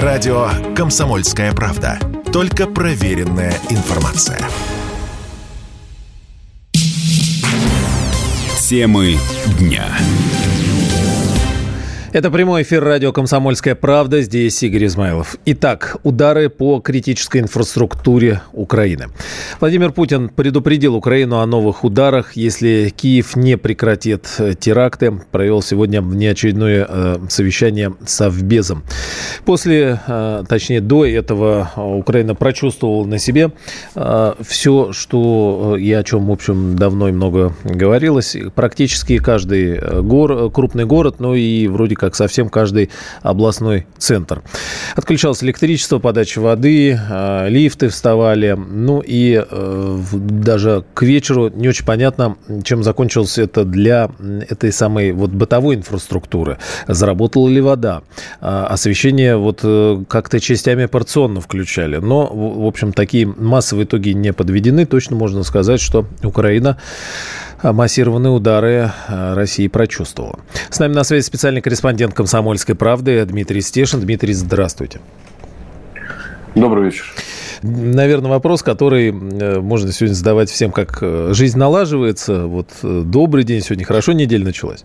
Радио «Комсомольская правда». Только проверенная информация. Темы дня. Это прямой эфир радио «Комсомольская правда». Здесь Игорь Измайлов. Итак, удары по критической инфраструктуре Украины. Владимир Путин предупредил Украину о новых ударах, если Киев не прекратит теракты. Провел сегодня внеочередное э, совещание с Совбезом. После, э, точнее, до этого Украина прочувствовала на себе э, все, что и о чем, в общем, давно и много говорилось. Практически каждый гор, крупный город, ну и вроде как совсем каждый областной центр. Отключалось электричество, подача воды, а, лифты вставали. Ну и э, даже к вечеру не очень понятно, чем закончилось это для этой самой вот бытовой инфраструктуры. Заработала ли вода? А, освещение вот э, как-то частями порционно включали. Но, в общем, такие массовые итоги не подведены. Точно можно сказать, что Украина массированные удары э, России прочувствовала. С нами на связи специальный корреспондент «Комсомольской правды» Дмитрий Стешин. Дмитрий, здравствуйте. Добрый вечер. Наверное, вопрос, который э, можно сегодня задавать всем, как э, жизнь налаживается. Вот добрый день, сегодня хорошо неделя началась.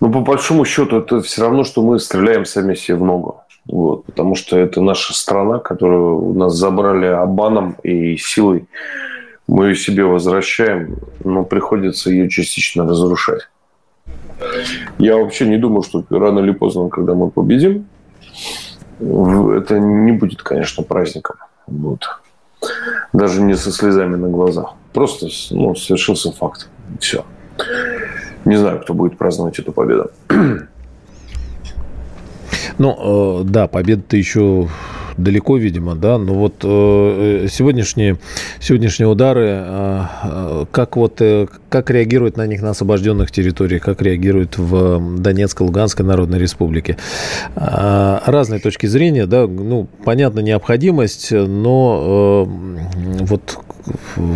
Ну, по большому счету, это все равно, что мы стреляем сами себе в ногу. Вот, потому что это наша страна, которую у нас забрали обманом и силой мы ее себе возвращаем, но приходится ее частично разрушать. Я вообще не думаю, что рано или поздно, когда мы победим, это не будет, конечно, праздником. Вот. Даже не со слезами на глазах. Просто ну, совершился факт. Все. Не знаю, кто будет праздновать эту победу. Ну, э, да, победа-то еще далеко, видимо, да, но вот э, сегодняшние, сегодняшние удары, э, э, как вот, как реагируют на них на освобожденных территориях, как реагируют в Донецкой, Луганской Народной Республике. Разные точки зрения, да, ну, понятна необходимость, но вот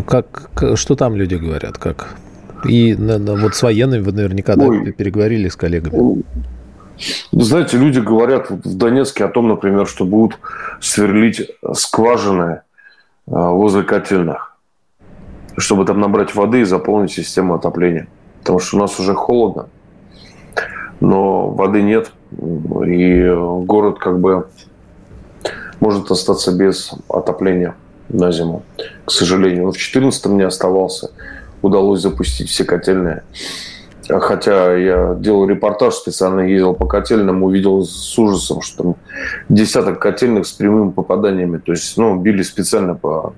как, что там люди говорят, как? И вот с военными вы наверняка да, переговорили с коллегами. Знаете, люди говорят в Донецке о том, например, что будут сверлить скважины а, возле котельных, чтобы там набрать воды и заполнить систему отопления. Потому что у нас уже холодно, но воды нет, и город как бы может остаться без отопления на зиму, к сожалению. Он в 2014 не оставался, удалось запустить все котельные. Хотя я делал репортаж, специально ездил по котельным, увидел с ужасом, что там десяток котельных с прямыми попаданиями. То есть, ну, били специально по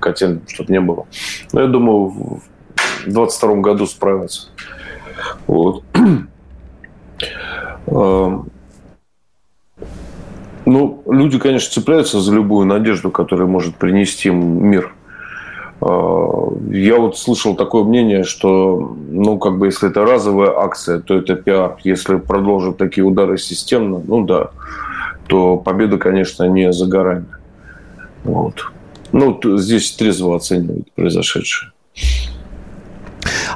котельным, чтобы не было. Но я думаю, в 22 году справятся. Вот. Эм. Ну, люди, конечно, цепляются за любую надежду, которая может принести им мир – а, я вот слышал такое мнение, что, ну, как бы, если это разовая акция, то это пиар. Если продолжат такие удары системно, ну да, то победа, конечно, не за горами. Вот. Ну, здесь трезво оценивают произошедшее.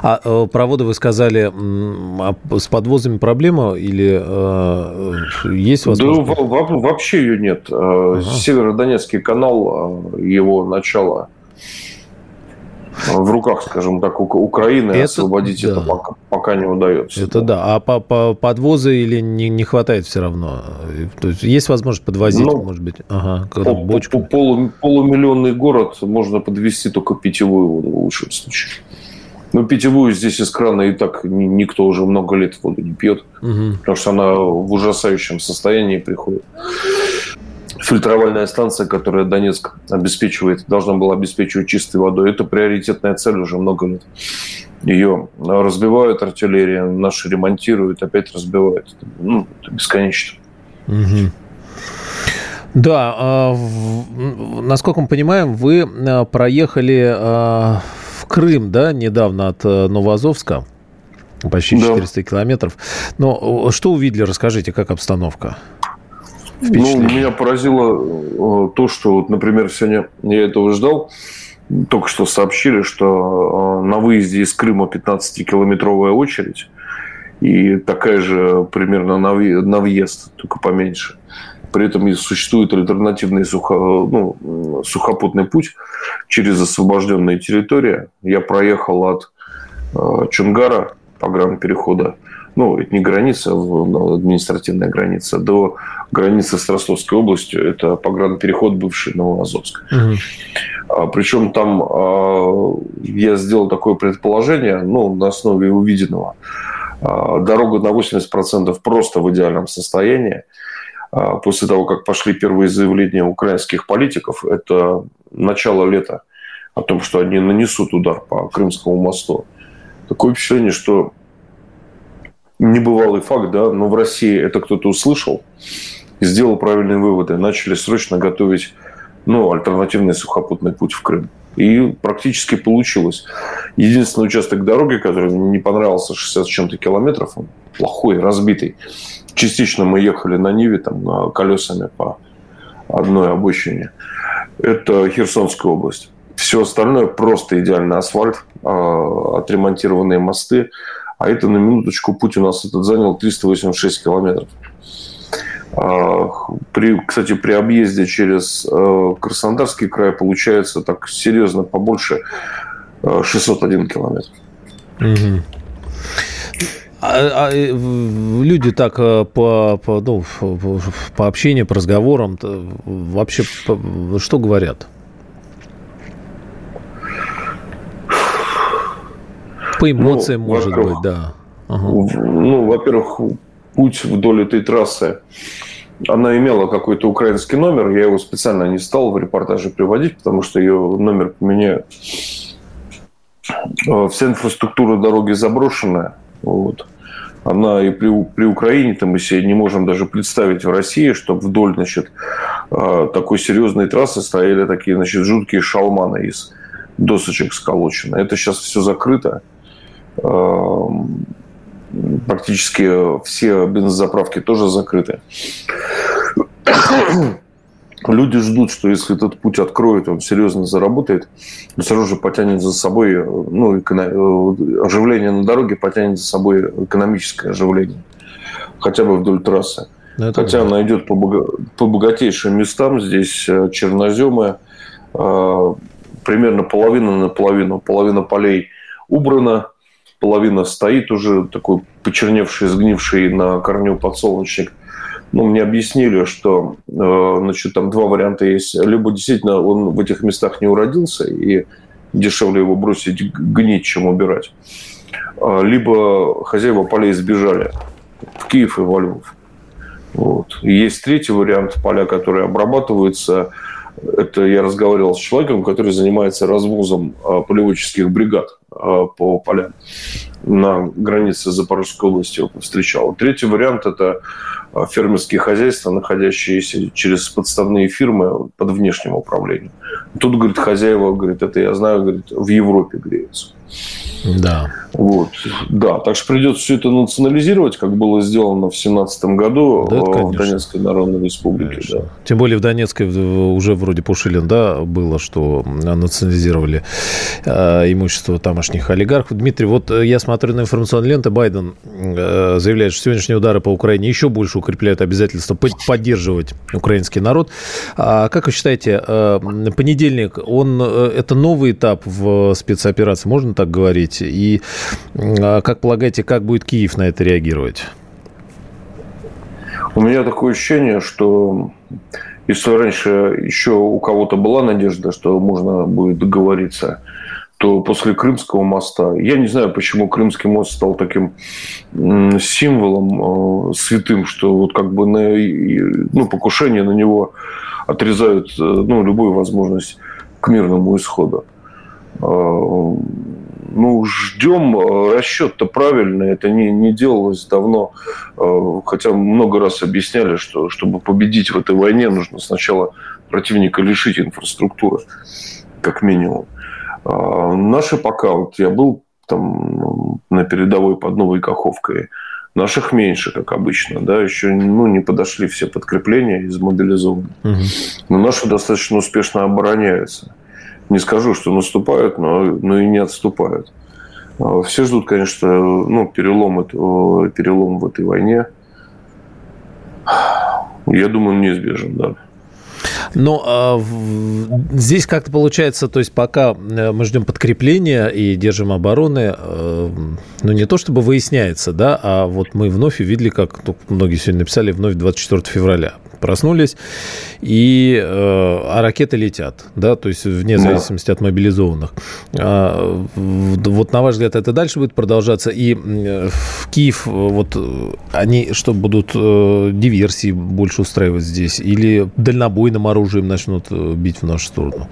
А э, проводы вы сказали, а с подвозами проблема или э, есть возможность? Да, вообще ее нет. Э, ага. Северодонецкий канал, э, его начало – в руках, скажем так, Украины это, освободить да. это пока, пока не удается. Это да. А по, по подвоза или не, не хватает все равно? То есть есть возможность подвозить, ну, может быть? Ага, по, бочку. По, полу, полумиллионный город можно подвести только питьевую воду в лучшем случае. Ну, питьевую здесь из крана и так никто уже много лет воду не пьет, угу. потому что она в ужасающем состоянии приходит фильтровальная станция, которая Донецк обеспечивает, должна была обеспечивать чистой водой. Это приоритетная цель уже много лет. Ее разбивают артиллерия, наши ремонтируют, опять разбивают. Ну, это бесконечно. Угу. Да, а, насколько мы понимаем, вы а, проехали а, в Крым, да, недавно от Новоазовска, почти 400 да. километров. Но что увидели, расскажите, как обстановка? Ну, меня поразило э, то, что, вот, например, сегодня я этого ждал, только что сообщили, что э, на выезде из Крыма 15-километровая очередь, и такая же примерно на въезд, только поменьше. При этом существует альтернативный сухо, ну, сухопутный путь через освобожденные территории. Я проехал от э, Чунгара, перехода, ну, это не граница, административная граница, до границы с Ростовской областью. Это переход бывший Новоазовск. Угу. Причем там а, я сделал такое предположение, ну, на основе увиденного. А, дорога на 80% просто в идеальном состоянии. После того, как пошли первые заявления украинских политиков, это начало лета, о том, что они нанесут удар по Крымскому мосту. Такое впечатление, что небывалый факт, да, но в России это кто-то услышал и сделал правильные выводы. Начали срочно готовить ну, альтернативный сухопутный путь в Крым. И практически получилось. Единственный участок дороги, который мне не понравился, 60 с чем-то километров, он плохой, разбитый. Частично мы ехали на Ниве, там, колесами по одной обочине. Это Херсонская область. Все остальное просто идеальный асфальт, а, отремонтированные мосты. А это на минуточку путь у нас этот занял 386 километров. А, при, кстати, при объезде через э, Краснодарский край получается так серьезно побольше 601 э, километр. Угу. А, а люди так э, по, по, ну, по общению, по разговорам вообще что говорят? По эмоциям, ну, может быть, да. Ага. Ну, во-первых, путь вдоль этой трассы, она имела какой-то украинский номер. Я его специально не стал в репортаже приводить, потому что ее номер поменяют. Э, вся инфраструктура дороги заброшенная. Вот. Она и при, при Украине-то мы себе не можем даже представить в России, чтобы вдоль значит, э, такой серьезной трассы стояли такие значит, жуткие шалманы из досочек сколочены. Это сейчас все закрыто. Эм, практически все бензозаправки тоже закрыты. Люди ждут, что если этот путь откроет, он серьезно заработает, то сразу же потянет за собой, ну, эко... оживление на дороге потянет за собой экономическое оживление, хотя бы вдоль трассы. Это Хотя она идет по, бога... по богатейшим местам. Здесь э, черноземы, э, примерно половина на половину. Половина полей убрана, половина стоит уже такой почерневший, сгнивший на корню подсолнечник. Ну, мне объяснили, что э, значит, там два варианта есть. Либо действительно он в этих местах не уродился, и дешевле его бросить гнить, чем убирать. А, либо хозяева полей сбежали в Киев и во Львов. Вот. И есть третий вариант поля, которые обрабатываются. Это я разговаривал с человеком, который занимается развозом а, полеводческих бригад а, по полям на границе Запорожской области его повстречал. Третий вариант – это а, фермерские хозяйства, находящиеся через подставные фирмы под внешним управлением. Тут, говорит, хозяева, говорит, это я знаю, говорит, в Европе греются. Да. Вот. Да, так что придется все это национализировать, как было сделано в 2017 году да, в Донецкой Народной Республике. Да. Тем более в Донецкой уже вроде Пушилин, да, было, что национализировали э, имущество тамошних олигархов. Дмитрий, вот э, я смотрю на информационные ленты, Байден э, заявляет, что сегодняшние удары по Украине еще больше укрепляют обязательство поддерживать украинский народ. А как вы считаете, э, понедельник, он э, это новый этап в спецоперации, можно так говорить? И а как полагаете, как будет Киев на это реагировать? У меня такое ощущение, что если раньше еще у кого-то была надежда, что можно будет договориться, то после Крымского моста, я не знаю, почему Крымский мост стал таким символом э, святым, что вот как бы на, ну, покушение на него отрезают э, ну, любую возможность к мирному исходу. Э, ну, ждем, э, расчет-то правильный, это не, не делалось давно, э, хотя много раз объясняли, что чтобы победить в этой войне, нужно сначала противника лишить инфраструктуры, как минимум. А наши пока, вот я был там на передовой под Новой Каховкой, наших меньше, как обычно, да, еще ну, не подошли все подкрепления из мобилизованных. Угу. Но наши достаточно успешно обороняются не скажу, что наступают, но, но и не отступают. А, все ждут, конечно, ну, перелом, перелом в этой войне. Я думаю, неизбежен, да. Но а, здесь как-то получается, то есть пока э, мы ждем подкрепления и держим обороны, э, ну не то чтобы выясняется, да, а вот мы вновь увидели, как ну, многие сегодня написали, вновь 24 февраля проснулись, и, э, а ракеты летят, да, то есть вне зависимости да. от мобилизованных. А, вот на ваш взгляд, это дальше будет продолжаться, и в Киев вот они что, будут э, диверсии больше устраивать здесь, или дальнобойным оружием начнут э, бить в нашу сторону?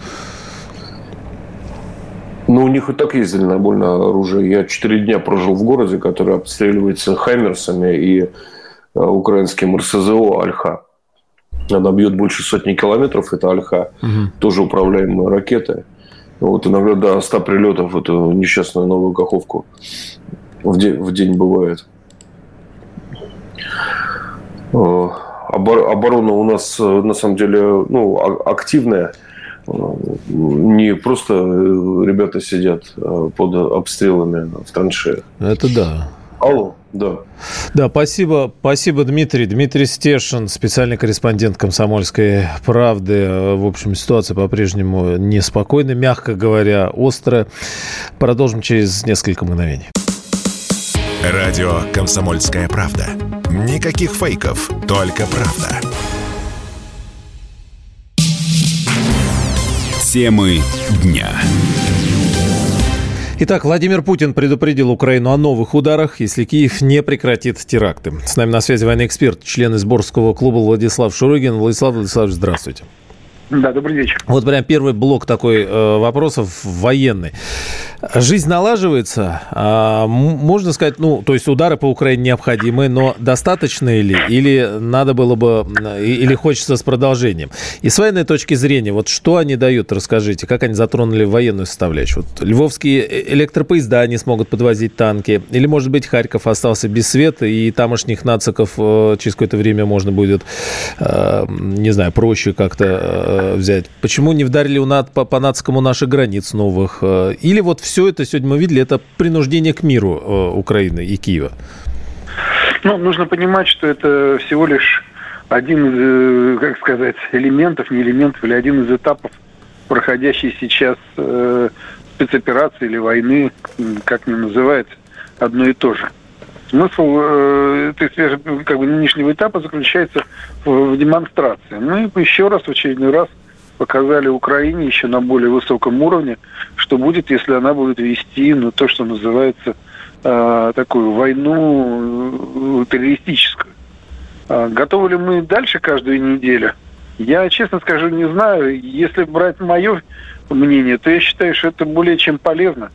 Ну, у них и так есть дальнобойное оружие. Я четыре дня прожил в городе, который обстреливается «Хаймерсами» и э, украинским РСЗО «Альха». Она бьет больше сотни километров, это Альха, угу. тоже управляемые ракеты. Вот иногда до 100 прилетов эту несчастную новую Каховку в день, в день бывает. Э, оборона у нас э, на самом деле ну, а, активная. Э, не просто ребята сидят под обстрелами в траншеях. Это да. Алло, да. Да, спасибо, спасибо, Дмитрий. Дмитрий Стешин, специальный корреспондент «Комсомольской правды». В общем, ситуация по-прежнему неспокойна, мягко говоря, острая. Продолжим через несколько мгновений. Радио «Комсомольская правда». Никаких фейков, только правда. Темы дня. Итак, Владимир Путин предупредил Украину о новых ударах, если Киев не прекратит теракты. С нами на связи военный эксперт, член изборского клуба Владислав Шурыгин. Владислав Владиславович, здравствуйте. Да, добрый вечер. Вот прям первый блок такой э, вопросов военный. Жизнь налаживается, а, можно сказать, ну, то есть удары по Украине необходимы, но достаточно ли, или надо было бы, или хочется с продолжением? И с военной точки зрения, вот что они дают, расскажите, как они затронули военную составляющую? Вот львовские э, электропоезда не смогут подвозить танки, или, может быть, Харьков остался без света, и тамошних нациков э, через какое-то время можно будет, э, не знаю, проще как-то взять? Почему не вдарили по, по нацикому наши границ новых? Или вот все это сегодня мы видели, это принуждение к миру э, Украины и Киева? Ну, нужно понимать, что это всего лишь один из, э, как сказать, элементов, не элементов, или один из этапов проходящей сейчас э, спецоперации или войны, как ни называется, одно и то же. Смысл э, этой как бы, нынешнего этапа заключается в, демонстрации. Мы еще раз, в очередной раз, показали Украине еще на более высоком уровне, что будет, если она будет вести ну, то, что называется э, такую войну э, террористическую. Э, готовы ли мы дальше каждую неделю? Я, честно скажу, не знаю. Если брать мое мнение, то я считаю, что это более чем полезно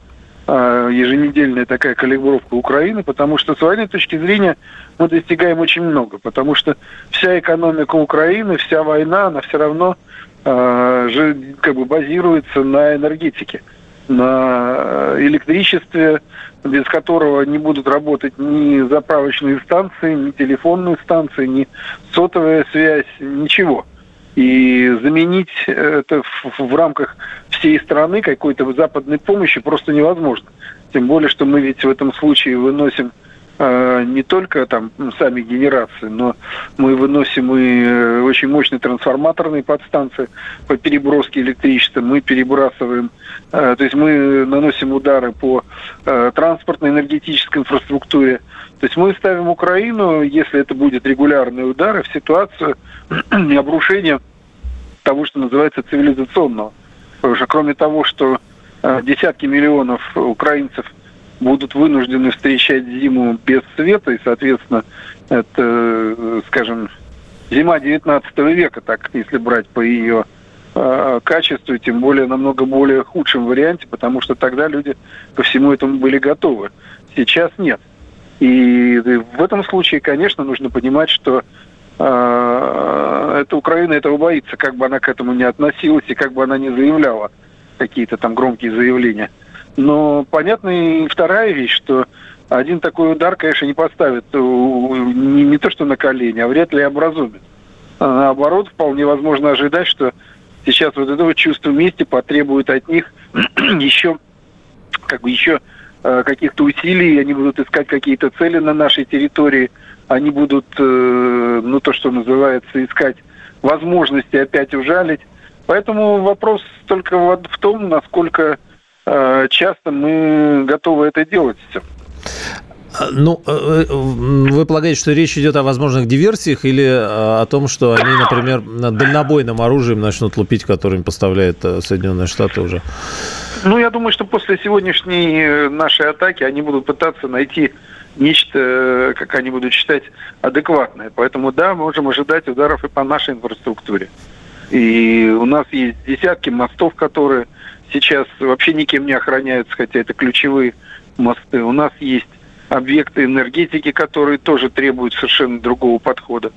еженедельная такая калибровка Украины, потому что с военной точки зрения мы достигаем очень много, потому что вся экономика Украины, вся война, она все равно э, как бы базируется на энергетике, на электричестве, без которого не будут работать ни заправочные станции, ни телефонные станции, ни сотовая связь, ничего. И заменить это в, в рамках всей страны какой-то западной помощи просто невозможно. Тем более, что мы ведь в этом случае выносим не только там сами генерации, но мы выносим и э, очень мощные трансформаторные подстанции по переброске электричества, мы перебрасываем, э, то есть мы наносим удары по транспортной энергетической инфраструктуре. То есть мы ставим Украину, если это будет регулярные удары, в ситуацию обрушения того, что называется цивилизационного. Потому что кроме того, что десятки миллионов украинцев – будут вынуждены встречать зиму без света, и, соответственно, это, скажем, зима 19 века, так если брать по ее э, качеству, тем более намного более худшем варианте, потому что тогда люди ко всему этому были готовы. Сейчас нет. И в этом случае, конечно, нужно понимать, что э, эта Украина этого боится, как бы она к этому не относилась и как бы она не заявляла какие-то там громкие заявления. Но понятна и вторая вещь, что один такой удар, конечно, не поставит не, не то что на колени, а вряд ли образумит. А наоборот, вполне возможно ожидать, что сейчас вот этого чувства мести потребует от них еще, как бы еще э, каких-то усилий, они будут искать какие-то цели на нашей территории, они будут, ну, то, что называется, искать возможности опять ужалить. Поэтому вопрос только в том, насколько часто мы готовы это делать. А, ну, э, э, вы полагаете, что речь идет о возможных диверсиях или э, о том, что они, например, дальнобойным оружием начнут лупить, которым поставляют Соединенные Штаты уже? Ну, я думаю, что после сегодняшней нашей атаки они будут пытаться найти нечто, как они будут считать, адекватное. Поэтому, да, мы можем ожидать ударов и по нашей инфраструктуре. И у нас есть десятки мостов, которые сейчас вообще никем не охраняются, хотя это ключевые мосты. У нас есть объекты энергетики, которые тоже требуют совершенно другого подхода.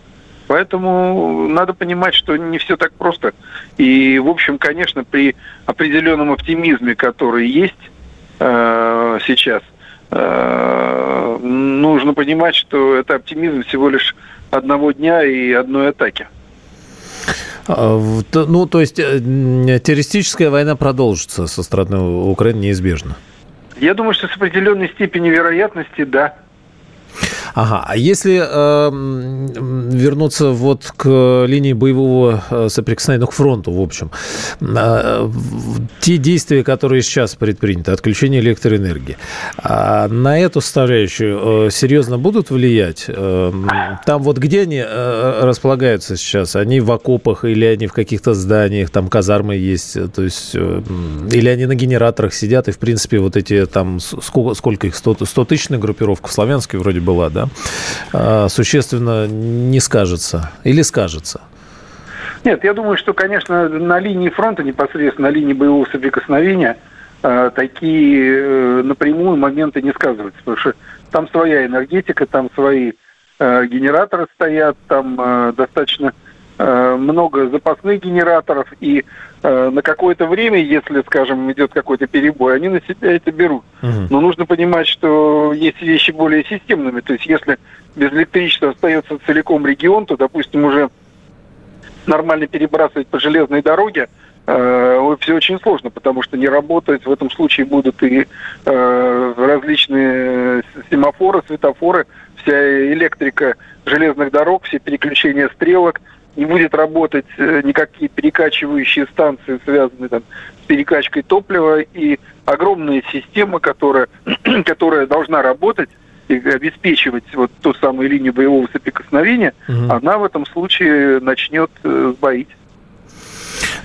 Поэтому надо понимать, что не все так просто. И, в общем, конечно, при определенном оптимизме, который есть э, сейчас, э, нужно понимать, что это оптимизм всего лишь одного дня и одной атаки. А, ну, то есть э, террористическая война продолжится со стороны Украины неизбежно? Я думаю, что с определенной степенью вероятности, да. Ага, а если э, вернуться вот к линии боевого э, соприкосновения, ну, к фронту, в общем, э, те действия, которые сейчас предприняты, отключение электроэнергии, э, на эту составляющую э, серьезно будут влиять? Э, там вот где они э, располагаются сейчас? Они в окопах или они в каких-то зданиях, там казармы есть, то есть, э, или они на генераторах сидят, и, в принципе, вот эти там, сколько, сколько их, 100, 100 тысячная группировка в Славянске вроде была, да, а, существенно не скажется или скажется? Нет, я думаю, что, конечно, на линии фронта, непосредственно на линии боевого соприкосновения, а, такие э, напрямую моменты не сказываются, потому что там своя энергетика, там свои э, генераторы стоят, там э, достаточно много запасных генераторов, и Э, на какое-то время, если, скажем, идет какой-то перебой, они на себя это берут. Угу. Но нужно понимать, что есть вещи более системными. То есть если без электричества остается целиком регион, то, допустим, уже нормально перебрасывать по железной дороге, э, все очень сложно, потому что не работать в этом случае будут и э, различные семафоры, светофоры, вся электрика железных дорог, все переключения стрелок – не будет работать э, никакие перекачивающие станции, связанные там, с перекачкой топлива, и огромная система, которая, которая должна работать и обеспечивать вот ту самую линию боевого соприкосновения, угу. она в этом случае начнет э, сбоить.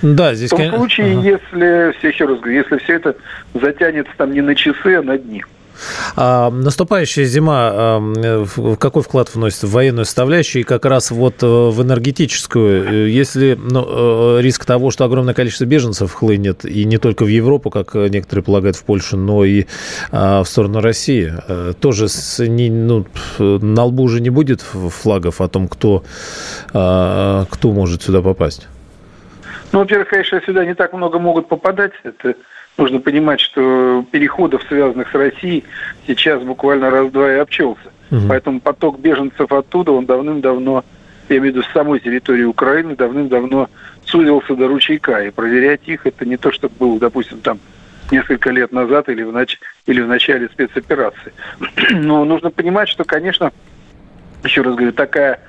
Да, здесь... В том случае, ага. если, все еще раз говорю, если все это затянется там не на часы, а на дни. А, наступающая зима, какой вклад вносит в военную составляющую и как раз вот э, в энергетическую? Э, если ну, э, риск того, что огромное количество беженцев хлынет, и не только в Европу, как некоторые полагают, в Польшу, но и а, в сторону России, тоже с, не, ну, на лбу уже не будет флагов о том, кто, а, кто может сюда попасть? Ну, во-первых, конечно, сюда не так много могут попадать. Это нужно понимать, что переходов, связанных с Россией, сейчас буквально раз-два и обчелся. Угу. Поэтому поток беженцев оттуда, он давным-давно, я имею в виду с самой территории Украины, давным-давно сузился до ручейка. И проверять их, это не то, что было, допустим, там несколько лет назад или в, нач... или в начале спецоперации. Но нужно понимать, что, конечно, еще раз говорю, такая,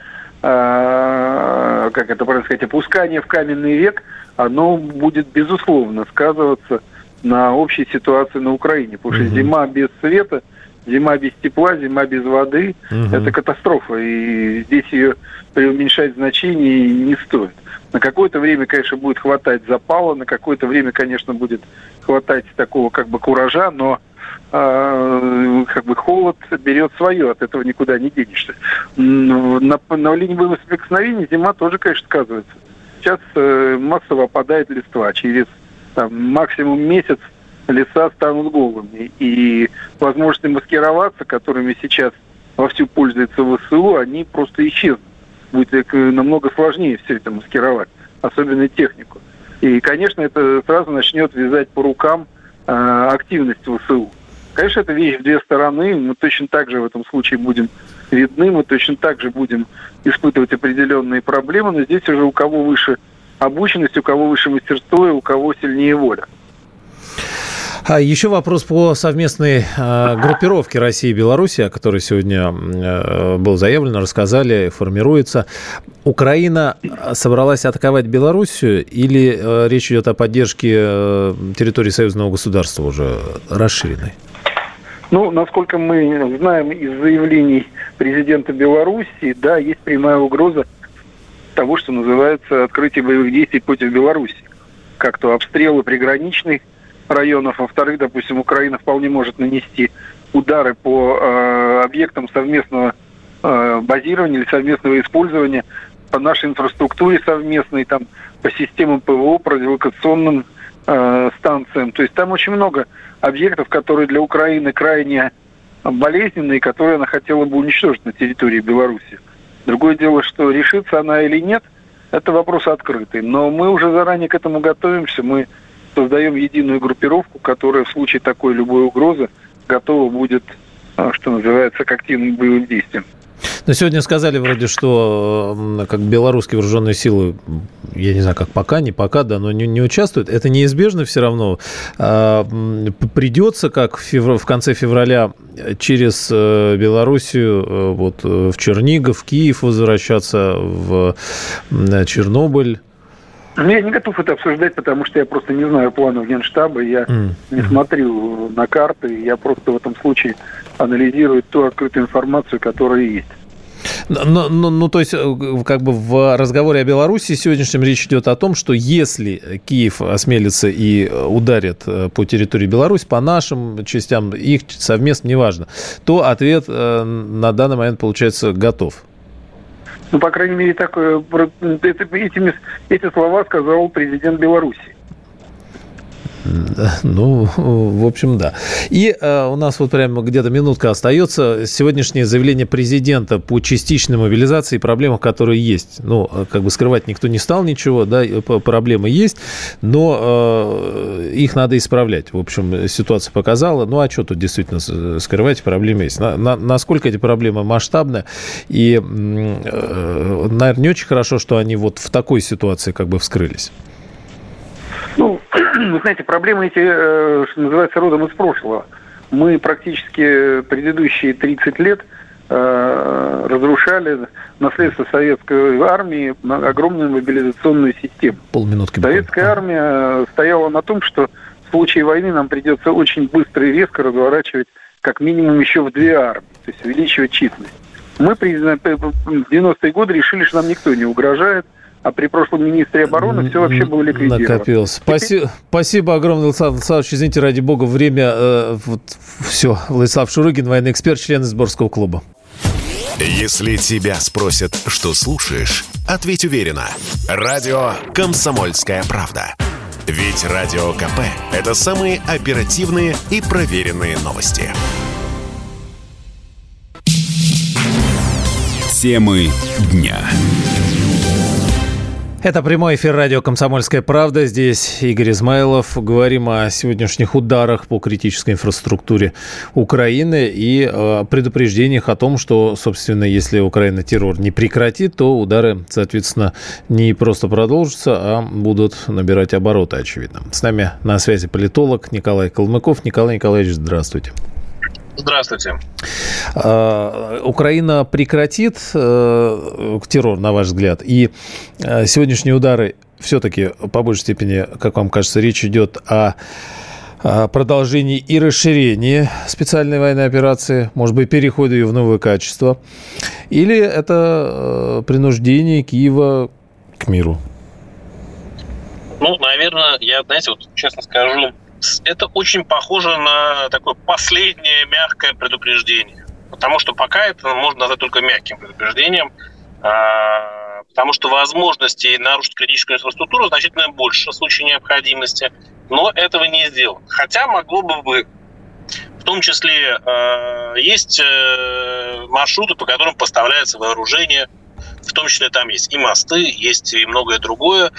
э, как это правильно сказать, опускание в каменный век, оно будет, безусловно, сказываться на общей ситуации на Украине. Потому что угу. зима без света, зима без тепла, зима без воды угу. это катастрофа. И здесь ее преуменьшать значение не стоит. На какое-то время, конечно, будет хватать запала, на какое-то время, конечно, будет хватать такого как бы куража, но э, как бы холод берет свое, от этого никуда не денешься. На, на линии боевого соприкосновения зима тоже, конечно, сказывается. Сейчас э, массово опадает листва. Через там, максимум месяц леса станут голыми. И возможности маскироваться, которыми сейчас вовсю пользуется ВСУ, они просто исчезнут. Будет намного сложнее все это маскировать, особенно технику. И, конечно, это сразу начнет вязать по рукам э, активность ВСУ. Конечно, это вещь в две стороны. Мы точно так же в этом случае будем видны, мы точно так же будем испытывать определенные проблемы, но здесь уже у кого выше обученность, у кого выше мастерство и у кого сильнее воля. А еще вопрос по совместной э, группировке России и Беларуси, о которой сегодня э, был заявлено, рассказали, формируется. Украина собралась атаковать Белоруссию или э, речь идет о поддержке э, территории союзного государства уже расширенной? Ну, насколько мы знаем из заявлений президента Беларуси, да, есть прямая угроза того, что называется открытие боевых действий против Беларуси. Как то обстрелы приграничных районов. Во-вторых, допустим, Украина вполне может нанести удары по э, объектам совместного э, базирования или совместного использования по нашей инфраструктуре совместной, там, по системам ПВО, противолокационным э, станциям. То есть там очень много объектов, которые для Украины крайне болезненные, которые она хотела бы уничтожить на территории Беларуси. Другое дело, что решится она или нет, это вопрос открытый. Но мы уже заранее к этому готовимся. Мы создаем единую группировку, которая в случае такой любой угрозы готова будет, а, что называется, к активным боевым действиям. Но сегодня сказали вроде, что как белорусские вооруженные силы, я не знаю, как пока, не пока, да, но не, не участвуют. Это неизбежно все равно. А, придется, как в, февр... в конце февраля, через э, Белоруссию э, вот, э, в Чернигов, в Киев возвращаться, в Чернобыль. Ну, я не готов это обсуждать, потому что я просто не знаю планов Генштаба, я mm. не смотрю на карты, я просто в этом случае анализирую ту открытую информацию, которая есть. Ну, ну, ну, то есть, э, как бы в разговоре о Беларуси сегодняшнем речь идет о том, что если Киев осмелится и ударит э, по территории Беларуси, по нашим частям, их совместно, неважно, то ответ э, на данный момент, получается, готов. Ну, по крайней мере, так, это, этими, эти слова сказал президент Беларуси. Ну, в общем, да. И э, у нас вот прямо где-то минутка остается. Сегодняшнее заявление президента по частичной мобилизации и проблемах, которые есть. Ну, э, как бы скрывать никто не стал ничего, да, проблемы есть, но э, их надо исправлять. В общем, ситуация показала. Ну, а что тут действительно скрывать, проблемы есть. На, на, насколько эти проблемы масштабны и, наверное, не очень хорошо, что они вот в такой ситуации как бы вскрылись. Ну, вы знаете, проблемы эти, э, что называется, родом из прошлого. Мы практически предыдущие 30 лет э, разрушали наследство советской армии огромную мобилизационную систему. Полминутки. Советская армия стояла на том, что в случае войны нам придется очень быстро и резко разворачивать как минимум еще в две армии, то есть увеличивать численность. Мы в 90-е годы решили, что нам никто не угрожает – а при прошлом министре обороны все вообще было ликвидировано. Накопилось. Спасибо, спасибо огромное, Владислав Владиславович. Извините, ради бога, время. Э, вот, все. Владислав Шурыгин, военный эксперт, член сборского клуба. Если тебя спросят, что слушаешь, ответь уверенно. Радио «Комсомольская правда». Ведь Радио КП – это самые оперативные и проверенные новости. Темы дня. Это прямой эфир радио «Комсомольская правда». Здесь Игорь Измайлов. Говорим о сегодняшних ударах по критической инфраструктуре Украины и э, предупреждениях о том, что, собственно, если Украина террор не прекратит, то удары, соответственно, не просто продолжатся, а будут набирать обороты, очевидно. С нами на связи политолог Николай Калмыков. Николай Николаевич, здравствуйте. Здравствуйте. А, Украина прекратит э, террор, на ваш взгляд, и э, сегодняшние удары все-таки, по большей степени, как вам кажется, речь идет о продолжении и расширении специальной военной операции, может быть, переходе ее в новое качество, или это э, принуждение Киева к миру? Ну, наверное, я, знаете, вот честно скажу, это очень похоже на такое последнее мягкое предупреждение. Потому что пока это можно назвать только мягким предупреждением, а, потому что возможностей нарушить критическую инфраструктуру значительно больше в случае необходимости, но этого не сделано. Хотя могло бы быть. В том числе а, есть э, маршруты, по которым поставляется вооружение – в том числе там есть и мосты, есть и многое другое,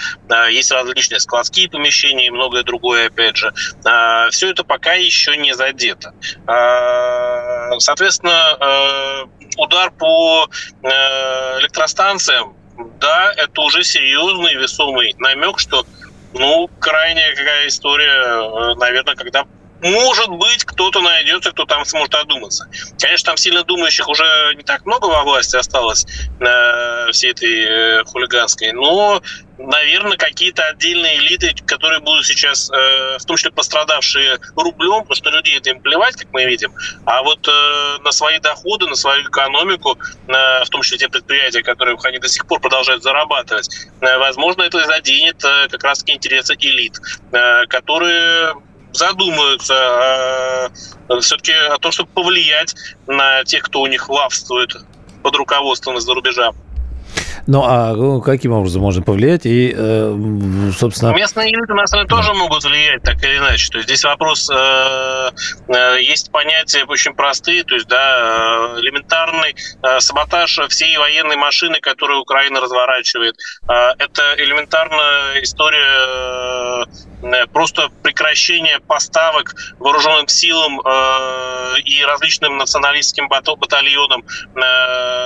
есть различные складские помещения и многое другое, опять же. А, Все это пока еще не задето. А, соответственно, удар по электростанциям, да, это уже серьезный весомый намек, что ну, крайняя какая история, э, наверное, когда может быть, кто-то найдется, кто там сможет одуматься. Конечно, там сильно думающих уже не так много во власти осталось на всей этой э, хулиганской, но наверное, какие-то отдельные элиты, которые будут сейчас, э, в том числе пострадавшие рублем, потому что людей это им плевать, как мы видим, а вот э, на свои доходы, на свою экономику, в том числе те предприятия, которые они до сих пор продолжают зарабатывать, возможно, это заденет как раз-таки интересы элит, которые задумаются э, все-таки о том, чтобы повлиять на тех, кто у них лавствует под руководством из-за рубежа. Ну, а ну, каким образом можно повлиять? И, э, собственно... Местные элиты, на самом деле, тоже могут влиять, так или иначе. То есть здесь вопрос... Э, э, есть понятия очень простые, то есть, да, элементарный саботаж всей военной машины, которую Украина разворачивает. Это элементарная история просто прекращение поставок вооруженным силам и различным националистским батальонам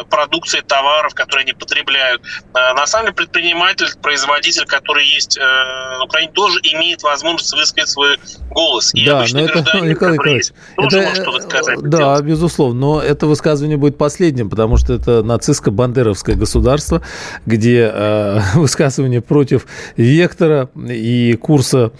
продукции, товаров, которые они потребляют потребляют. А, на самом деле предприниматель, производитель, который есть э, в Украине, тоже имеет возможность высказать свой голос. И да, но это, Николай Николаевич, это, сказать, да, делать. безусловно, но это высказывание будет последним, потому что это нацистско-бандеровское государство, где э, высказывание против вектора и курса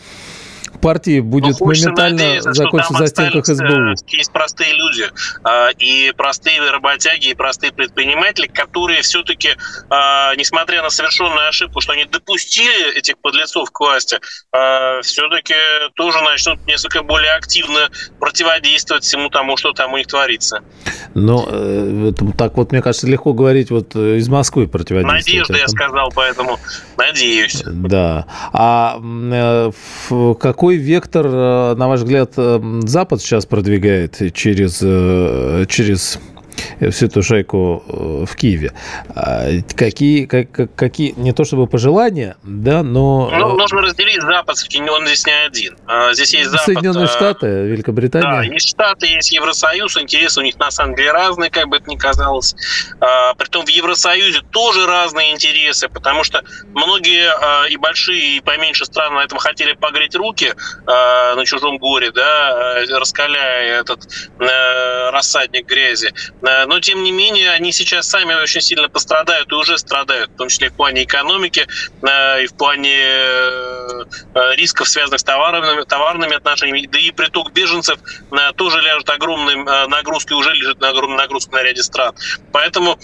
партии будет ну, моментально надеяться, закончиться за стенках СБУ. Есть простые люди, а, и простые работяги, и простые предприниматели, которые все-таки, а, несмотря на совершенную ошибку, что они допустили этих подлецов к власти, а, все-таки тоже начнут несколько более активно противодействовать всему тому, что там у них творится. Но э, так вот, мне кажется, легко говорить вот э, из Москвы противодействовать. Надежда, я сказал, поэтому надеюсь. Да. А э, какой какой вектор, э, на ваш взгляд, э, Запад сейчас продвигает через, э, через всю эту шайку э, в Киеве. А какие, как, какие, не то чтобы пожелания, да, но... Ну, нужно разделить Запад, он здесь не один. А, здесь есть Запад... Соединенные э, Штаты, Великобритания. Да, есть Штаты, есть Евросоюз, интересы у них на самом деле разные, как бы это ни казалось. А, притом в Евросоюзе тоже разные интересы, потому что многие и большие, и поменьше страны на этом хотели погреть руки на чужом горе, да, раскаляя этот э, рассадник грязи. Э, но, тем не менее, они сейчас сами очень сильно пострадают и уже страдают, в том числе в плане экономики э, и в плане э, рисков, связанных с товарными, товарными отношениями. Да и приток беженцев тоже ляжет огромной нагрузкой, уже лежит на огромной нагрузкой на ряде стран. Поэтому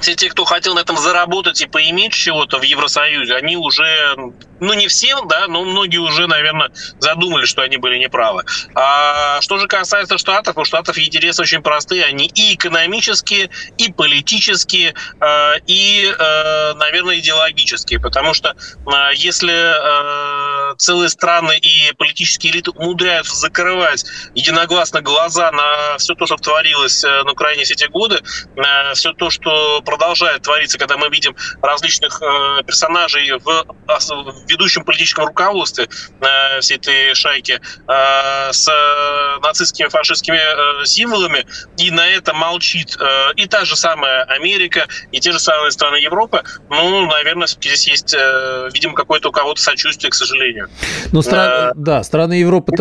все те, кто хотел на этом заработать и поиметь чего-то в Евросоюзе, они уже, ну не все, да, но многие уже, наверное, задумали, что они были неправы. А что же касается Штатов, у Штатов интересы очень простые, они и экономические, и политические, э, и, э, наверное, идеологические, потому что э, если целые страны и политические элиты умудряются закрывать единогласно глаза на все то, что творилось на Украине все эти годы, все то, что продолжает твориться, когда мы видим различных персонажей в ведущем политическом руководстве э, всей этой шайки э, с нацистскими фашистскими э, символами, и на это молчит э, и та же самая Америка, и те же самые страны Европы, ну, наверное, здесь есть, э, видимо, какое-то у кого-то сочувствие, к сожалению. Ну, стран... э, да, страны Европы,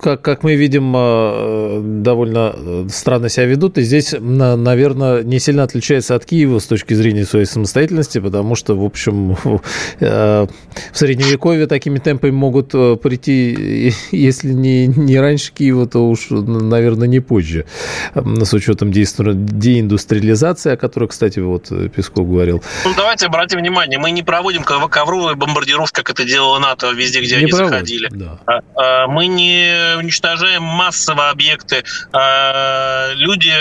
как, как мы видим, э, довольно э, странно себя ведут, и здесь, наверное, не сильно отличается от Киева с точки зрения своей самостоятельности, потому что, в общем, э, в Средневековье такими темпами могут э, прийти, если не, не раньше Киева, то уж, наверное, не позже, с учетом деиндустриализации, о которой, кстати, вот Песков говорил. Ну, давайте обратим внимание, мы не проводим ковровые бомбардировки, как это делало НАТО везде, где не они проводим, заходили. Да. А, а, мы не уничтожаем массово объекты. А, люди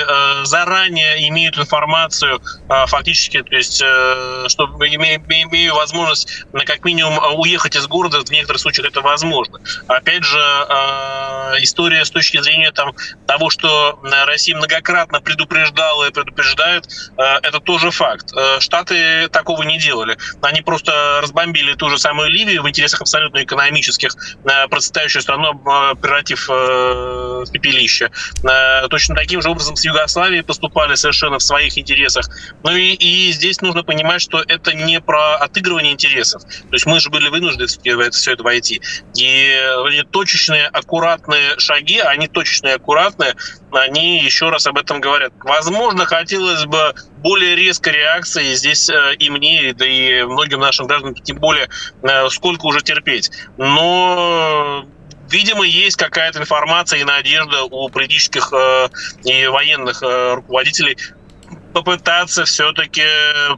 заранее имеют информацию фактически, то есть, э, что имею возможность на как минимум уехать из города, в некоторых случаях это возможно. Опять же, а, история с точки зрения там, того, что Россия многократно предупреждала и предупреждает, э, это тоже факт. Э, Штаты такого не делали. Они просто разбомбили ту же самую Ливию в интересах абсолютно экономических, процветающую страну превратив в пепелище. Точно таким же образом с Югославией поступали совершенно в своих интересах. Ну и, и здесь нужно понимать, что это не про отыгрывание интересов. То есть мы же были вынуждены в это, все это войти. И точечные, аккуратные шаги, они точечные, аккуратные, они еще раз об этом говорят. Возможно, хотелось бы более резкой реакции здесь э, и мне, да и многим нашим гражданам, тем более, э, сколько уже терпеть. Но видимо, есть какая-то информация и надежда у политических э, и военных руководителей попытаться все-таки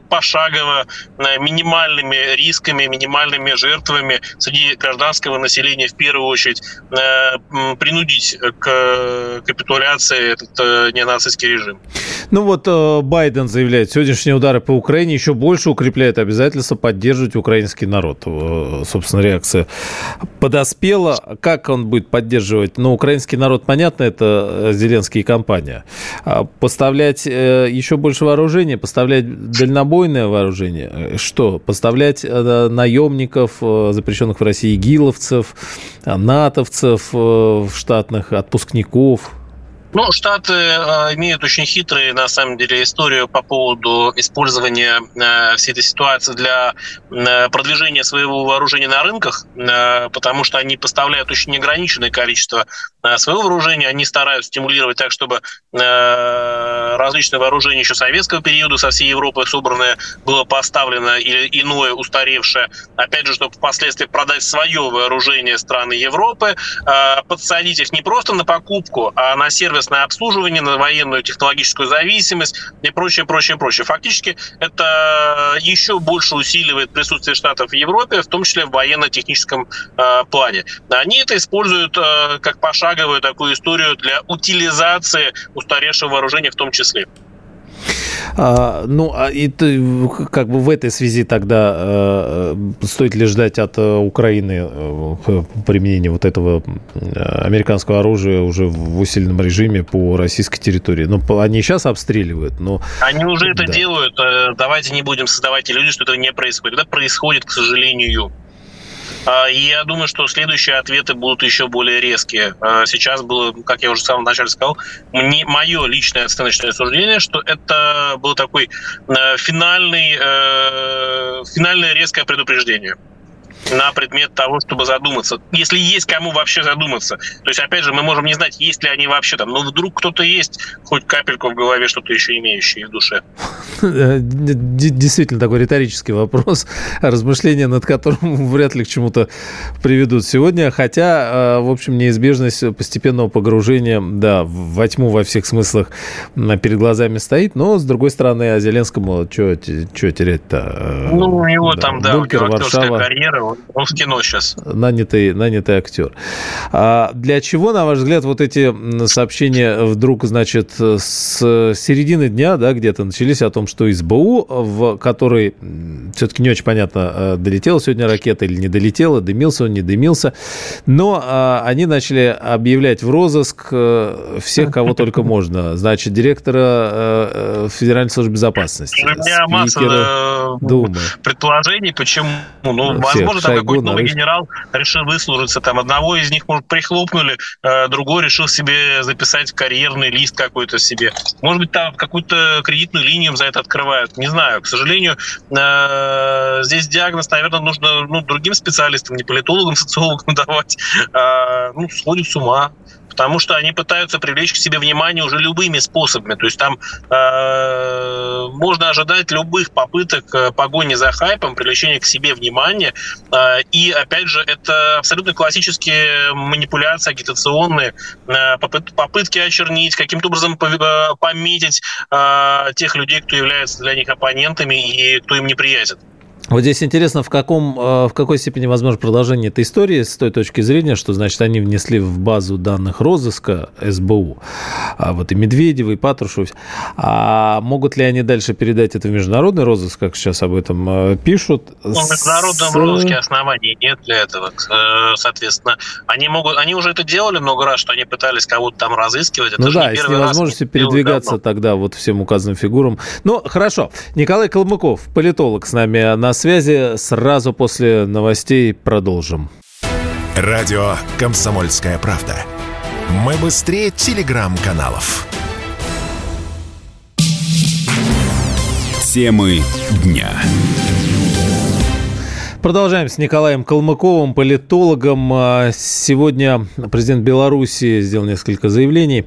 пошагово э, минимальными рисками, минимальными жертвами среди гражданского населения в первую очередь э, принудить к капитуляции этот э, ненацистский режим. Ну вот Байден заявляет, сегодняшние удары по Украине еще больше укрепляют обязательство поддерживать украинский народ. Собственно, реакция подоспела. Как он будет поддерживать? Ну, украинский народ, понятно, это Зеленский и компания. А поставлять еще больше больше вооружения, поставлять дальнобойное вооружение, что? Поставлять э, наемников, э, запрещенных в России гиловцев, э, натовцев в штатных, отпускников, ну, Штаты э, имеют очень хитрые, на самом деле, историю по поводу использования э, всей этой ситуации для э, продвижения своего вооружения на рынках, э, потому что они поставляют очень неограниченное количество э, своего вооружения, они стараются стимулировать так, чтобы э, различные вооружения еще советского периода со всей Европы собранное было поставлено или иное устаревшее, опять же, чтобы впоследствии продать свое вооружение страны Европы, э, подсадить их не просто на покупку, а на сервис сервисное обслуживание, на военную технологическую зависимость и прочее, прочее, прочее. Фактически это еще больше усиливает присутствие Штатов в Европе, в том числе в военно-техническом э, плане. Они это используют э, как пошаговую такую историю для утилизации устаревшего вооружения в том числе. А, ну, а и ты, как бы в этой связи тогда э, стоит ли ждать от э, Украины э, применения вот этого американского оружия уже в усиленном режиме по российской территории? Ну, они сейчас обстреливают, но... Они уже это делают. Э, давайте не будем создавать иллюзию, что этого не происходит. Это происходит, к сожалению. А, и я думаю, что следующие ответы будут еще более резкие. А, сейчас было, как я уже в самом начале сказал, мне, мое личное оценочное суждение, что это был такой э, финальный, э, финальное резкое предупреждение на предмет того, чтобы задуматься. Если есть кому вообще задуматься. То есть, опять же, мы можем не знать, есть ли они вообще там. Но вдруг кто-то есть, хоть капельку в голове что-то еще имеющее в душе. Действительно такой риторический вопрос, размышления над которым вряд ли к чему-то приведут сегодня. Хотя, э, в общем, неизбежность постепенного погружения, да, во тьму во всех смыслах перед глазами стоит. Но, с другой стороны, а Зеленскому что терять-то? Э, ну, у него да, там, да, Бункер, Варшава. карьера, он в кино сейчас. Нанятый, нанятый актер. А для чего, на ваш взгляд, вот эти сообщения вдруг, значит, с середины дня, да, где-то начались о том, что СБУ, в которой все-таки не очень понятно, э, долетела сегодня ракета или не долетела, дымился он, не дымился, но а, они начали объявлять в розыск э, всех, кого только можно. Значит, директора э, Федеральной службы безопасности. У меня масса Думы. предположений, почему. Ну, Всех возможно, там какой-то новый генерал решил выслужиться, там одного из них, может, прихлопнули, э, другой решил себе записать карьерный лист какой-то себе. Может быть, там какую-то кредитную линию за это открывают. Не знаю. К сожалению, э, здесь диагноз, наверное, нужно ну, другим специалистам, не политологам, социологам давать. А, ну, сходит с ума потому что они пытаются привлечь к себе внимание уже любыми способами. То есть там э, можно ожидать любых попыток э, погони за хайпом, привлечения к себе внимания. Э, и опять же, это абсолютно классические манипуляции агитационные, э, попыт, попытки очернить, каким-то образом э, пометить э, тех людей, кто является для них оппонентами и кто им неприятен. Вот здесь интересно, в, каком, э, в какой степени возможно продолжение этой истории с той точки зрения, что, значит, они внесли в базу данных розыска СБУ, а вот и Медведева, и Патрушев. А могут ли они дальше передать это в международный розыск, как сейчас об этом э, пишут? В международном с... розыске оснований нет для этого. Э, соответственно, они, могут, они уже это делали много раз, что они пытались кого-то там разыскивать. Это ну да, с невозможностью передвигаться тогда вот всем указанным фигурам. Ну, хорошо. Николай Калмыков, политолог с нами на на связи. Сразу после новостей продолжим. Радио «Комсомольская правда». Мы быстрее телеграм-каналов. Темы дня. Продолжаем с Николаем Калмыковым, политологом. А, сегодня президент Беларуси сделал несколько заявлений.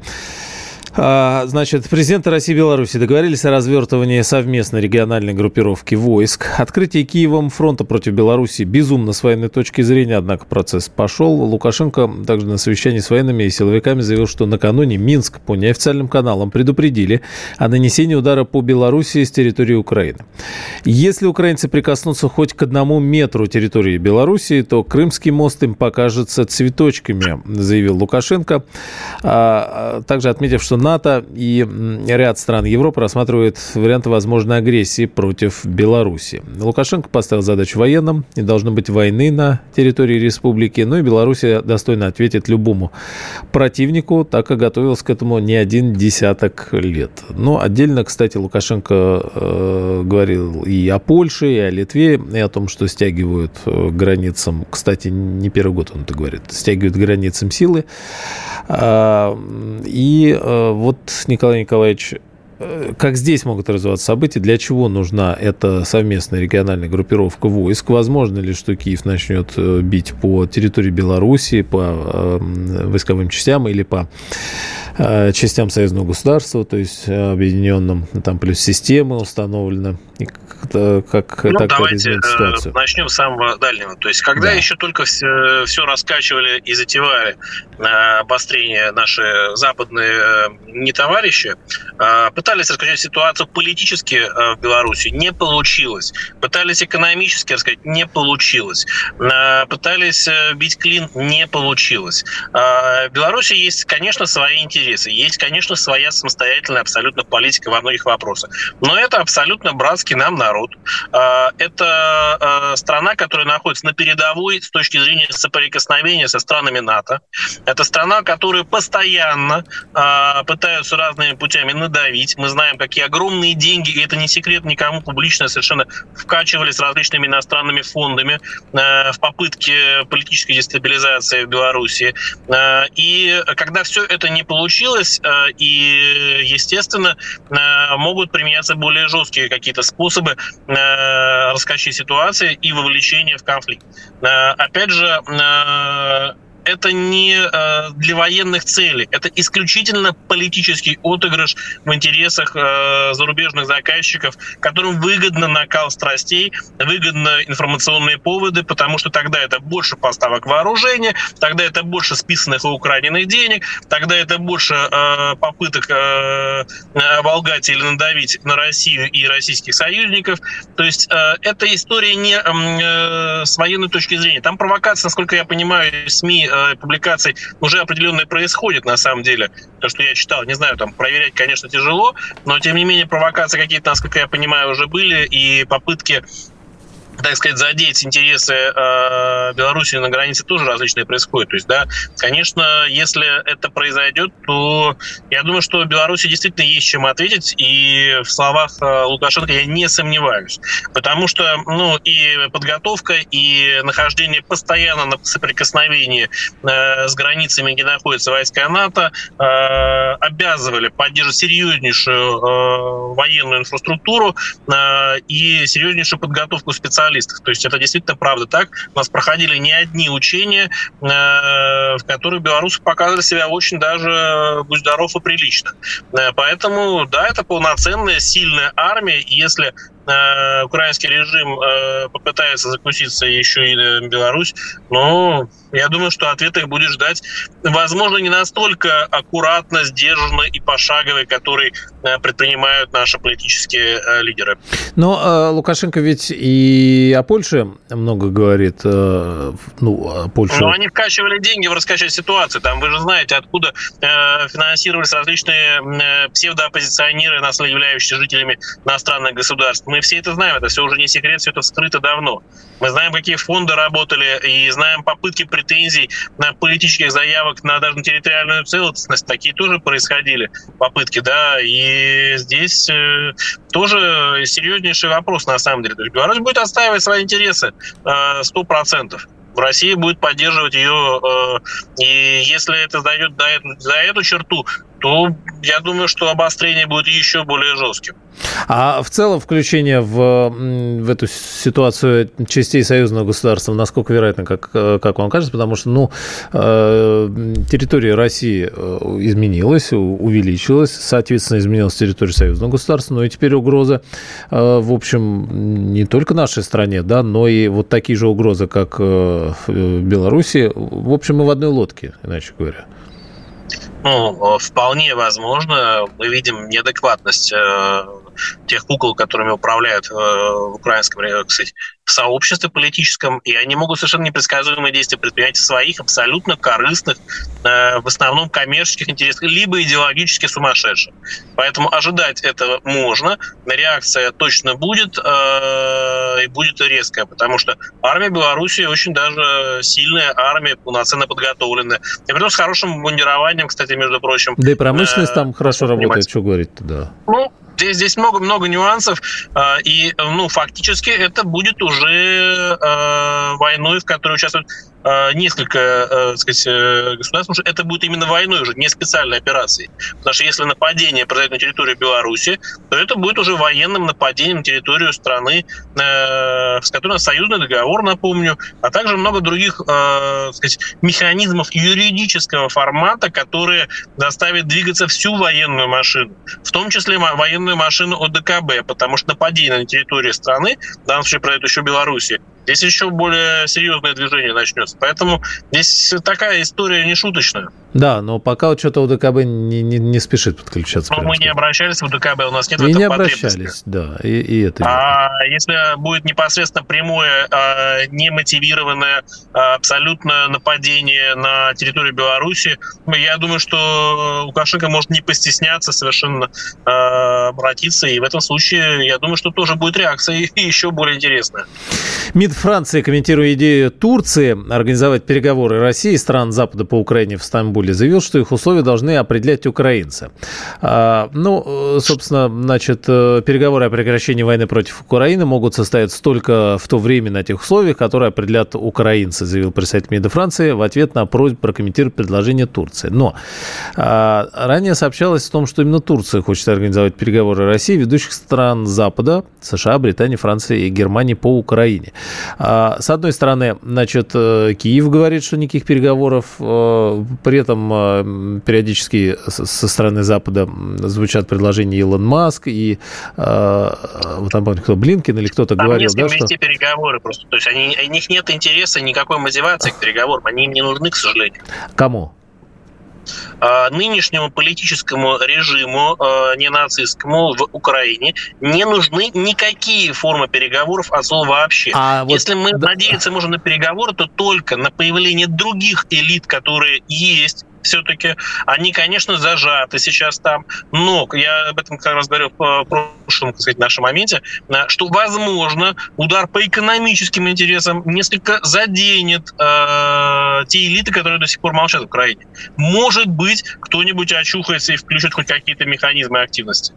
А, значит, президенты России и Беларуси договорились о развертывании совместной региональной группировки войск. Открытие Киевом фронта против Беларуси безумно с военной точки зрения, однако процесс пошел. Лукашенко также на совещании с военными и силовиками заявил, что накануне Минск по неофициальным каналам предупредили о нанесении удара по Беларуси с территории Украины. Если украинцы прикоснутся хоть к одному метру территории Беларуси, то Крымский мост им покажется цветочками, заявил Лукашенко, а, а, также отметив, что НАТО и ряд стран Европы рассматривают варианты возможной агрессии против Беларуси. Лукашенко поставил задачу военным, не должно быть войны на территории республики, ну и Беларусь достойно ответит любому противнику, так как готовился к этому не один десяток лет. Но отдельно, кстати, Лукашенко э, говорил и о Польше, и о Литве, и о том, что стягивают э, границам, кстати, не первый год он это говорит, стягивают границам силы. А, и э, вот, Николай Николаевич, э, как здесь могут развиваться события, для чего нужна эта совместная региональная группировка войск? Возможно ли, что Киев начнет э, бить по территории Беларуси, по э, войсковым частям или по частям союзного государства, то есть объединенным, там плюс системы установлены? Как, ну, давайте ситуацию? начнем с самого дальнего. То есть, когда да. еще только все, все раскачивали и затевали обострение наши западные не товарищи, пытались раскачать ситуацию политически в Беларуси, не получилось. Пытались экономически рассказать, не получилось. Пытались бить клин, не получилось. В Беларуси есть, конечно, свои интересы, есть, конечно, своя самостоятельная абсолютно политика во многих вопросах. Но это абсолютно братский нам народ. Это страна, которая находится на передовой с точки зрения соприкосновения со странами НАТО. Это страна, которую постоянно э, пытаются разными путями надавить. Мы знаем, какие огромные деньги, и это не секрет никому публично совершенно вкачивали с различными иностранными фондами в попытке политической дестабилизации в Беларуси. И когда все это не получилось, и, естественно, могут применяться более жесткие какие-то способы э, раскачки ситуации и вовлечения в конфликт. Э, опять же, э, это не э, для военных целей, это исключительно политический отыгрыш в интересах э, зарубежных заказчиков, которым выгодно накал страстей, выгодно информационные поводы, потому что тогда это больше поставок вооружения, тогда это больше списанных и украденных денег, тогда это больше э, попыток э, оболгать или надавить на Россию и российских союзников. То есть э, эта история не э, с военной точки зрения. Там провокация, насколько я понимаю, СМИ э, публикаций уже определенное происходит на самом деле. То, что я читал, не знаю, там проверять, конечно, тяжело, но тем не менее провокации какие-то, насколько я понимаю, уже были, и попытки так сказать, задеть интересы э, Беларуси на границе тоже различные происходят. То есть, да, конечно, если это произойдет, то я думаю, что Беларуси действительно есть чем ответить, и в словах э, Лукашенко я не сомневаюсь. Потому что, ну, и подготовка, и нахождение постоянно на соприкосновении э, с границами, где находятся войска НАТО, обязывали поддерживать серьезнейшую военную инфраструктуру и серьезнейшую подготовку специалистов специалистов. То есть это действительно правда так. У нас проходили не одни учения, э, в которых белорусы показывали себя очень даже, будь здоров, и прилично. Э, поэтому, да, это полноценная, сильная армия. Если э, украинский режим попытается закуситься еще и на Беларусь, но я думаю, что ответ их будет ждать, возможно, не настолько аккуратно, сдержанно и пошаговый, который э, предпринимают наши политические э, лидеры. Но э, Лукашенко ведь и о Польше много говорит. Э, ну, о Польше... Но они вкачивали деньги в раскачать ситуацию. Там вы же знаете, откуда э, финансировались различные э, псевдооппозиционеры, нас являющиеся жителями иностранных государств. Мы все это знаем, это все уже не секрет, все это вскрыто давно. Мы знаем, какие фонды работали, и знаем попытки претензий на политических заявок на даже на территориальную целостность. Такие тоже происходили попытки, да, и здесь э, тоже серьезнейший вопрос на самом деле. То есть Беларусь будет отстаивать свои интересы э, сто процентов. Россия будет поддерживать ее, э, и если это дойдет до, за эту черту, то я думаю, что обострение будет еще более жестким. А в целом включение в, в эту ситуацию частей союзного государства, насколько вероятно, как, как вам кажется, потому что ну, э, территория России э, изменилась, увеличилась, соответственно, изменилась территория союзного государства, но и теперь угроза, э, в общем, не только нашей стране, да, но и вот такие же угрозы, как в Беларуси, в общем, мы в одной лодке, иначе говоря. Ну, вполне возможно. Мы видим неадекватность э, тех кукол, которыми управляют э, в украинском, кстати, в сообществе политическом, и они могут совершенно непредсказуемые действия предпринять в своих абсолютно корыстных, э, в основном коммерческих интересах, либо идеологически сумасшедших. Поэтому ожидать этого можно, реакция точно будет, э, и будет резкая, потому что армия Беларуси очень даже сильная армия, полноценно подготовленная. И при с хорошим мундированием, кстати, между прочим. Да и промышленность э, там хорошо работает, что говорить-то, да. Ну, Здесь, здесь много-много нюансов, а, и ну, фактически это будет уже э, войной, в которой участвуют Э, несколько э, так сказать, э, государств, потому что это будет именно войной уже, не специальной операцией. Потому что если нападение произойдет на территорию Беларуси, то это будет уже военным нападением на территорию страны, с которой у нас союзный договор, напомню, а также много других так сказать, механизмов юридического формата, которые заставят двигаться всю военную машину, в том числе военную машину ОДКБ, потому что нападение на территорию страны, в данном случае произойдет еще Беларуси, здесь еще более серьезное движение начнется. Поэтому здесь такая история не шуточная. Да, но пока вот что-то УДКБ не, не, не спешит подключаться. Но мы не обращались в УДКБ, у нас нет и в этом не обращались, да, и, и это. А если будет непосредственно прямое, а, немотивированное а, абсолютно нападение на территорию Беларуси, я думаю, что Лукашенко может не постесняться совершенно а, обратиться, и в этом случае, я думаю, что тоже будет реакция еще более интересная. МИД Франции, комментируя идею Турции организовать переговоры России и стран Запада по Украине в Стамбуле, заявил, что их условия должны определять украинцы. А, ну, собственно, значит, э, переговоры о прекращении войны против Украины могут состояться только в то время на тех условиях, которые определят украинцы, заявил представитель МИДа Франции в ответ на просьбу прокомментировать предложение Турции. Но а, ранее сообщалось о том, что именно Турция хочет организовать переговоры России, ведущих стран Запада, США, Британии, Франции и Германии по Украине. А, с одной стороны, значит, э, Киев говорит, что никаких переговоров, э, при этом э, периодически со стороны Запада звучат предложения Илон Маск и вот там, кто, Блинкин или кто-то там говорил, да, что... переговоры просто, то есть они, у них нет интереса, никакой мотивации к переговорам, они им не нужны, к сожалению. Кому? А, нынешнему политическому режиму а, ненацистскому в Украине. Не нужны никакие формы переговоров от слова вообще. А Если вот, мы надеяться можем на переговоры, то только на появление других элит, которые есть все-таки они, конечно, зажаты сейчас там, но я об этом как раз говорил в прошлом, так сказать, нашем моменте, что, возможно, удар по экономическим интересам несколько заденет э, те элиты, которые до сих пор молчат в Украине. Может быть, кто-нибудь очухается и включит хоть какие-то механизмы активности.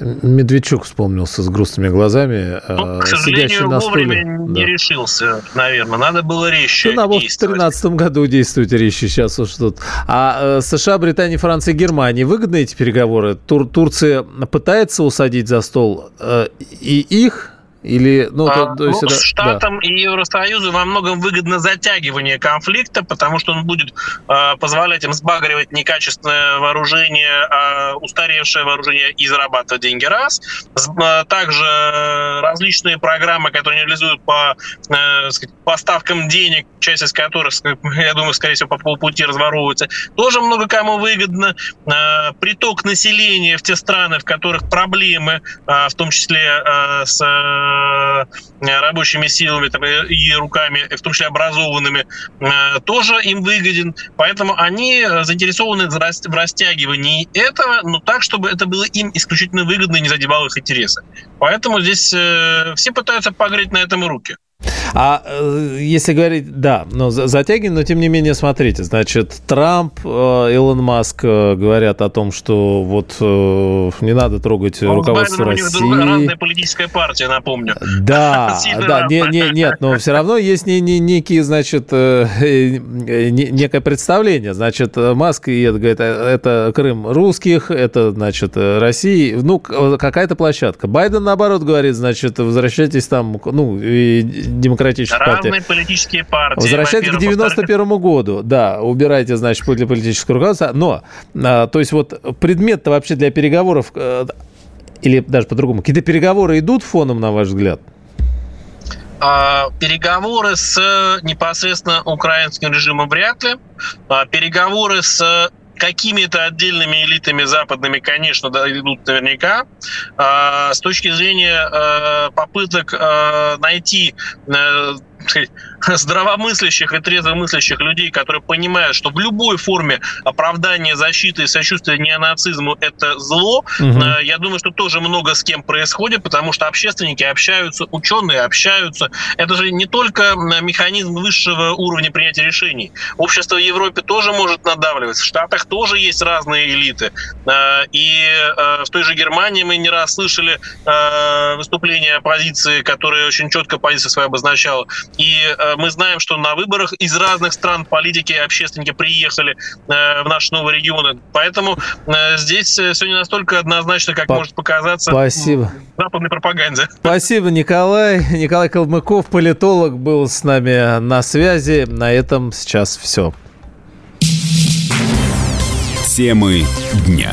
Медведчук вспомнился с грустными глазами. Ну, к сожалению, на вовремя стуле. не да. решился, наверное. Надо было резче ну, действовать. в 2013 году действовать резче сейчас уж тут. А э, США, Британия, Франция, Германия выгодны эти переговоры? Тур Турция пытается усадить за стол э, и их или, ну, а, то, то есть ну, это, Штатам да. и Евросоюзу во многом выгодно затягивание конфликта, потому что он будет э, позволять им сбагривать некачественное вооружение, э, устаревшее вооружение и зарабатывать деньги раз. Э, также различные программы, которые реализуют по э, сказать, поставкам денег, часть из которых, я думаю, скорее всего, по полпути разворовывается, тоже много кому выгодно. Э, приток населения в те страны, в которых проблемы, э, в том числе э, с рабочими силами и руками, в том числе образованными, тоже им выгоден. Поэтому они заинтересованы в растягивании этого, но так, чтобы это было им исключительно выгодно и не задевало их интересы. Поэтому здесь все пытаются погреть на этом руки. А э, если говорить, да, но затягиваем, но тем не менее, смотрите, значит, Трамп, э, Илон Маск э, говорят о том, что вот не надо трогать ну, руководство России. У них разная политическая партия, напомню. Да, да, не, не, нет, но все равно есть не, не, некие, значит, некое представление. Значит, Маск и это, говорит, это Крым русских, это, значит, России, ну, какая-то площадка. Байден, наоборот, говорит, значит, возвращайтесь там, ну, и демократических партий. Разные политические партии. Возвращайтесь к 91 году. Да, убирайте, значит, для политического руководства. Но, а, то есть вот предмет-то вообще для переговоров, э, или даже по-другому, какие-то переговоры идут фоном, на ваш взгляд? А, переговоры с непосредственно украинским режимом вряд ли. А, переговоры с какими-то отдельными элитами западными, конечно, да, идут наверняка. А, с точки зрения а, попыток а, найти здравомыслящих и трезвомыслящих людей, которые понимают, что в любой форме оправдания, защиты и сочувствия неонацизму – это зло, угу. я думаю, что тоже много с кем происходит, потому что общественники общаются, ученые общаются. Это же не только механизм высшего уровня принятия решений. Общество в Европе тоже может надавливать, в Штатах тоже есть разные элиты. Э, и э, в той же Германии мы не раз слышали выступления оппозиции, которая очень четко позицию свою обозначала. И мы знаем, что на выборах из разных стран политики и общественники приехали э, в наши новые регионы. Поэтому э, здесь э, все не настолько однозначно, как По- может показаться Спасибо. в западной пропаганде. Спасибо, Николай. Николай Калмыков, политолог, был с нами на связи. На этом сейчас все. Темы дня.